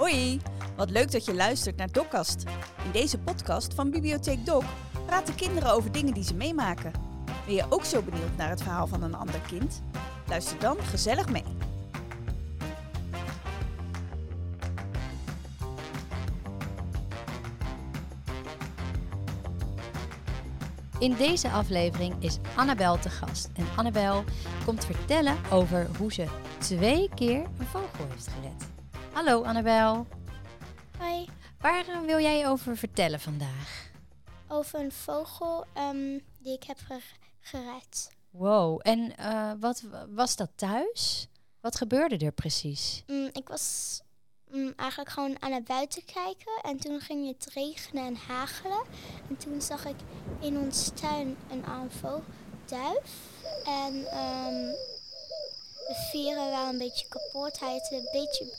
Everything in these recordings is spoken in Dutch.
Hoi, wat leuk dat je luistert naar Dokkast. In deze podcast van Bibliotheek Dok praten kinderen over dingen die ze meemaken. Ben je ook zo benieuwd naar het verhaal van een ander kind? Luister dan gezellig mee. In deze aflevering is Annabel te gast. En Annabel komt vertellen over hoe ze twee keer een vogel heeft gered. Hallo Annabel, Hoi, waar eh, wil jij over vertellen vandaag? over een vogel ehm, die ik heb ge- gered. Wow, en eh, wat was dat thuis? Wat gebeurde er precies? Mm, ik was mm, eigenlijk gewoon aan het buiten kijken en toen ging het regenen en hagelen. En toen zag ik in ons tuin een aanval duif. En ehm, de veren waren een beetje kapot. Hij had een beetje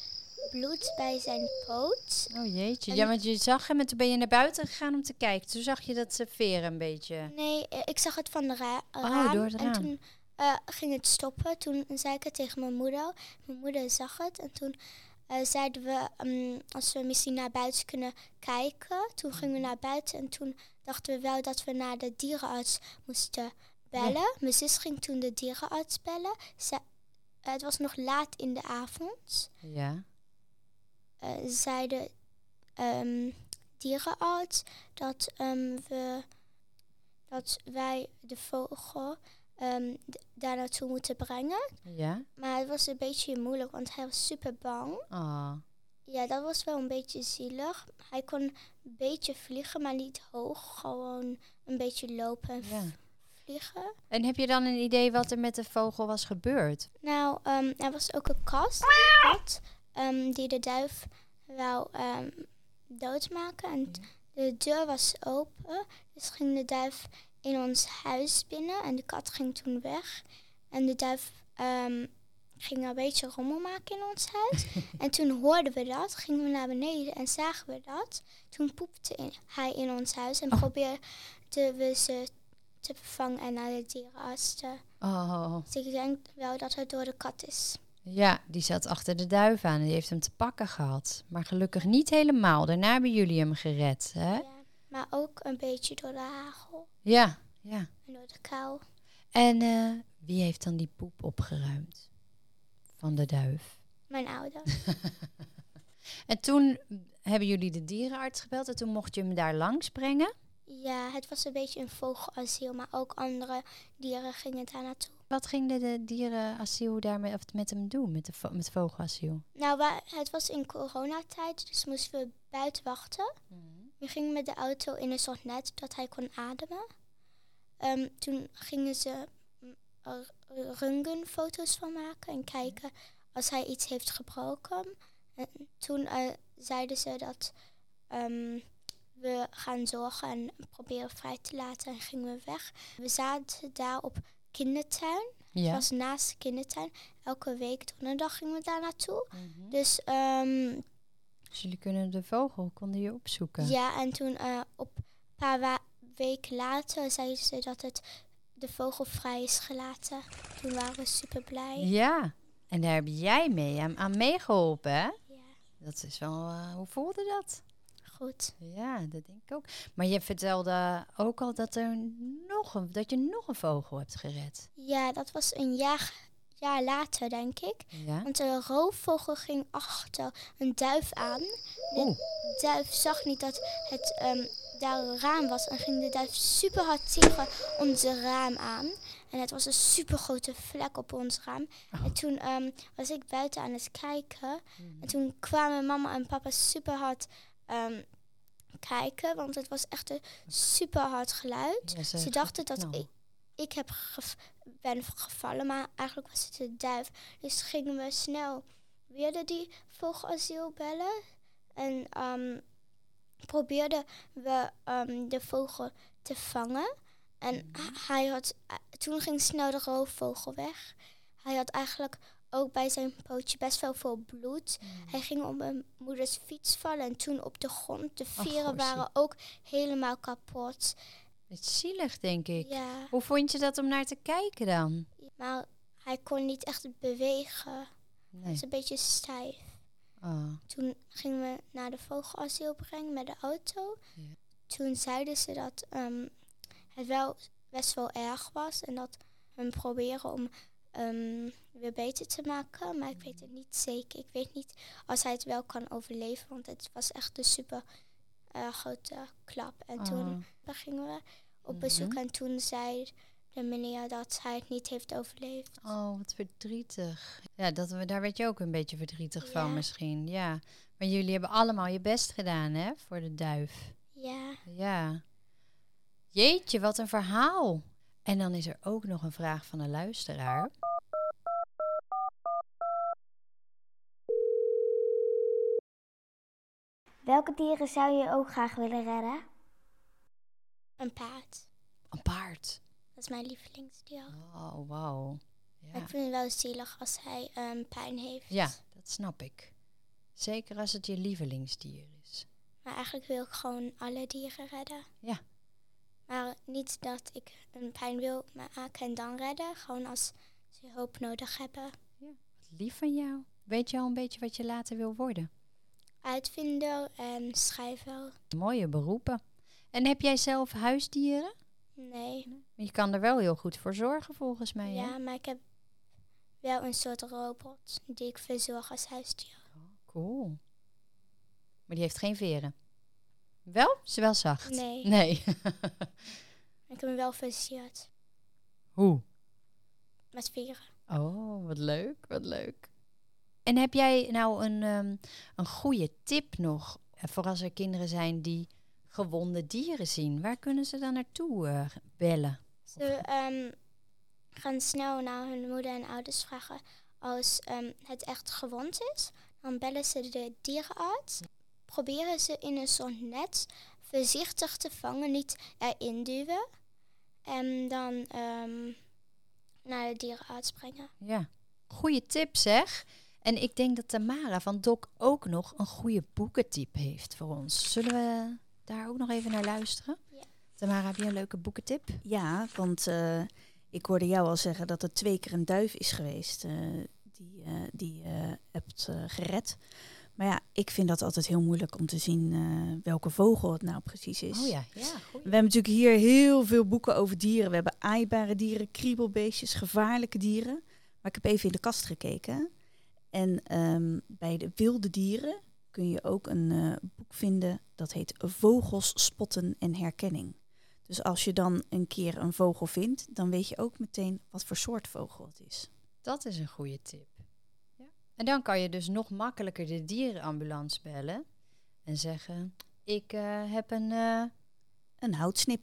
bloed bij zijn poot. Oh jeetje, En- ja, want je zag hem en toen ben je naar buiten gegaan om te kijken. Toen zag je dat ze veren een beetje... Nee, eh, ik zag het van de ra- Oh, raam. door het En raam. toen eh, ging het stoppen. Toen zei ik het tegen mijn moeder. Mijn moeder zag het. En toen eh, zeiden we mm, als we misschien naar buiten kunnen kijken. Toen gingen we naar buiten. En toen dachten we wel dat we naar de dierenarts moesten bellen. Mijn zus ging toen de dierenarts bellen. Ze, het was nog laat in de avond. Ja. Eh, zei de ehm, dierenarts dat, ehm, we, dat wij de vogel d- daar naartoe moeten brengen. Ja? Maar het was een beetje moeilijk, want hij was super bang. Oh. Ja, dat was wel een beetje zielig. Hij kon een beetje vliegen, maar niet hoog. Gewoon een beetje lopen en Ja. vliegen. En heb je dan een idee wat er met de vogel was gebeurd? Nou, ehm, er was ook een kast, kat, ehm, die de duif wou ehm, doodmaken. En de deur was open, dus ging de duif in ons huis binnen en de kat ging toen weg. En de duif ehm, ging een beetje rommel maken in ons huis. en toen hoorden we dat, gingen we naar beneden en zagen we dat. Toen poepte in- hij in ons huis en Oh. probeerden we ze te vervangen en naar de dierenarts te Oh. dus ik denk wel dat het door de kat is. Ja, die zat achter de duif aan en die heeft hem te pakken gehad. Maar gelukkig niet helemaal. Daarna hebben jullie hem gered, hè? Ja. Maar ook een beetje door de hagel Ja, ja. en door de kou. En eh, wie heeft dan die poep opgeruimd? Van de duif. Mijn ouders. En toen hebben jullie de dierenarts gebeld en toen mocht je hem daar langs brengen. ja, het was een beetje een vogelasiel, maar ook andere dieren gingen daar naartoe. Wat ging de, de dierenasiel daarmee of met hem doen, met, de vo- met vogelasiel? Nou, het was in coronatijd, dus moesten we buiten wachten. We gingen met de auto in een soort net dat hij kon ademen. Ehm, toen gingen ze röntgenfoto's van maken en kijken als hij iets heeft gebroken. En toen eh, zeiden ze dat ehm, we gaan zorgen en proberen vrij te laten en gingen we weg. We zaten daar op kindertuin. Het Ja. was naast de kindertuin. Elke week donderdag gingen we daar naartoe. Mhm. Dus Dus jullie kunnen de vogel, konden je opzoeken. ja, en toen eh, op een paar weken later zeiden ze dat het de vogel vrij is gelaten. Toen waren we super blij. Ja. En daar heb jij mee aan, aan meegeholpen, hè? Ja, Dat is wel, eh, hoe voelde dat? Goed. Ja, dat denk ik ook. Maar je vertelde ook al dat, er nog een, dat je nog een vogel hebt gered. Ja, dat was een jaar, jaar later, denk ik. Ja? Want een roofvogel ging achter een duif aan. De duif zag niet dat het ehm, daar een raam was en ging de duif super hard tegen onze raam aan. En het was een super grote vlek op ons raam. Oh. En toen ehm, was ik buiten aan het kijken. Mhm. En toen kwamen mama en papa super hard ehm, kijken, want het was echt een super hard geluid. Ja, Ze dachten dat geknal. ik, ik heb gev- ben gevallen, maar eigenlijk was het de duif. Dus gingen we snel weer de die vogelasiel bellen. En ehm, probeerden we ehm, de vogel te vangen. En h- hij had, eh, toen ging snel de roofvogel weg. Hij had eigenlijk ook bij zijn pootje best wel veel bloed. Hij ging op mijn moeders fiets vallen en toen op de grond. De veren gozie. waren ook helemaal kapot. Het zielig, denk ik. Ja, Hoe vond je dat om naar te kijken dan? maar hij kon niet echt bewegen. Hij Nee. was een beetje stijf. Oh. Toen gingen we naar de vogelasiel brengen met de auto. Ja. Toen zeiden ze dat ehm, het wel best wel erg was en dat we proberen om ehm, weer beter te maken. Maar ik weet het niet zeker. Ik weet niet als hij het wel kan overleven, want het was echt een super eh, grote klap. En toen Oh. gingen we op bezoek Mhm. en toen zei de meneer dat hij het niet heeft overleefd. Oh, wat verdrietig. Ja, dat, daar werd je ook een beetje verdrietig van misschien. Ja. Maar jullie hebben allemaal je best gedaan, hè, voor de duif. Ja, Ja. Jeetje, wat een verhaal. En dan is er ook nog een vraag van een luisteraar. Welke dieren zou je ook graag willen redden? een paard. Een paard. Dat is mijn lievelingsdier. Oh, wauw. Ja. Ik vind het wel zielig als hij ehm, pijn heeft. ja, dat snap ik. Zeker als het je lievelingsdier is. Maar eigenlijk wil ik gewoon alle dieren redden. Ja. Maar niet dat ik een pijn wil maken en dan redden. Gewoon als ze hulp nodig hebben. Wat lief van jou. Weet je al een beetje wat je later wil worden? Uitvinder en schrijver. Mooie beroepen. En heb jij zelf huisdieren? Nee. Je kan er wel heel goed voor zorgen volgens mij. Ja, hè? maar ik heb wel een soort robot die ik verzorg als huisdier. Cool. Maar die heeft geen veren. Wel? Is wel zacht? Nee. Nee. Ik heb hem wel versierd Hoe? met vieren. Oh, wat leuk, wat leuk. En heb jij nou een, ehm, een goede tip nog eh, voor als er kinderen zijn die gewonde dieren zien? Waar kunnen ze dan naartoe eh, bellen? Ze ehm, gaan snel naar hun moeder en ouders vragen als ehm, het echt gewond is. Dan bellen ze de dierenarts. Proberen ze in een soort net voorzichtig te vangen, niet erin duwen. En dan naar de dierenarts brengen. Ja, goede tip zeg. En ik denk dat Tamara van Doc ook nog een goede boekentip heeft voor ons. Zullen we daar ook nog even naar luisteren? Ja. Tamara, heb je een leuke boekentip? Ja, want eh, ik hoorde jou al zeggen dat er twee keer een duif is geweest eh, die, eh, die je hebt gered. Maar ja, ik vind dat altijd heel moeilijk om te zien eh, welke vogel het nou precies is. Oh ja, ja, goed. We hebben natuurlijk hier heel veel boeken over dieren. We hebben aaibare dieren, kriebelbeestjes, gevaarlijke dieren. Maar ik heb even in de kast gekeken. En ehm, bij de wilde dieren kun je ook een eh, boek vinden dat heet Vogels spotten en herkenning. Dus als je dan een keer een vogel vindt, dan weet je ook meteen wat voor soort vogel het is. Dat is een goede tip. Ja. En dan kan je dus nog makkelijker de dierenambulance bellen en zeggen: Ik eh, heb een, eh, Een houtsnip.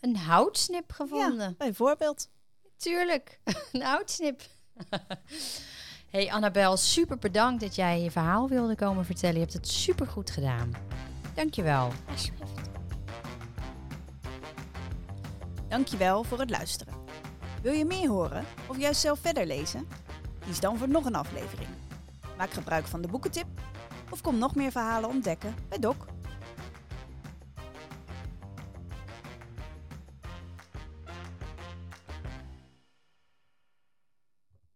een houtsnip gevonden. Ja, bijvoorbeeld. Tuurlijk, een houtsnip. hey Annabel, super bedankt dat jij je verhaal wilde komen vertellen. Je hebt het super goed gedaan. Dankjewel. Alsjeblieft. Dankjewel voor het luisteren. Wil je meer horen of juist zelf verder lezen? Kies dan voor nog een aflevering. Maak gebruik van de boekentip of kom nog meer verhalen ontdekken bij Doc.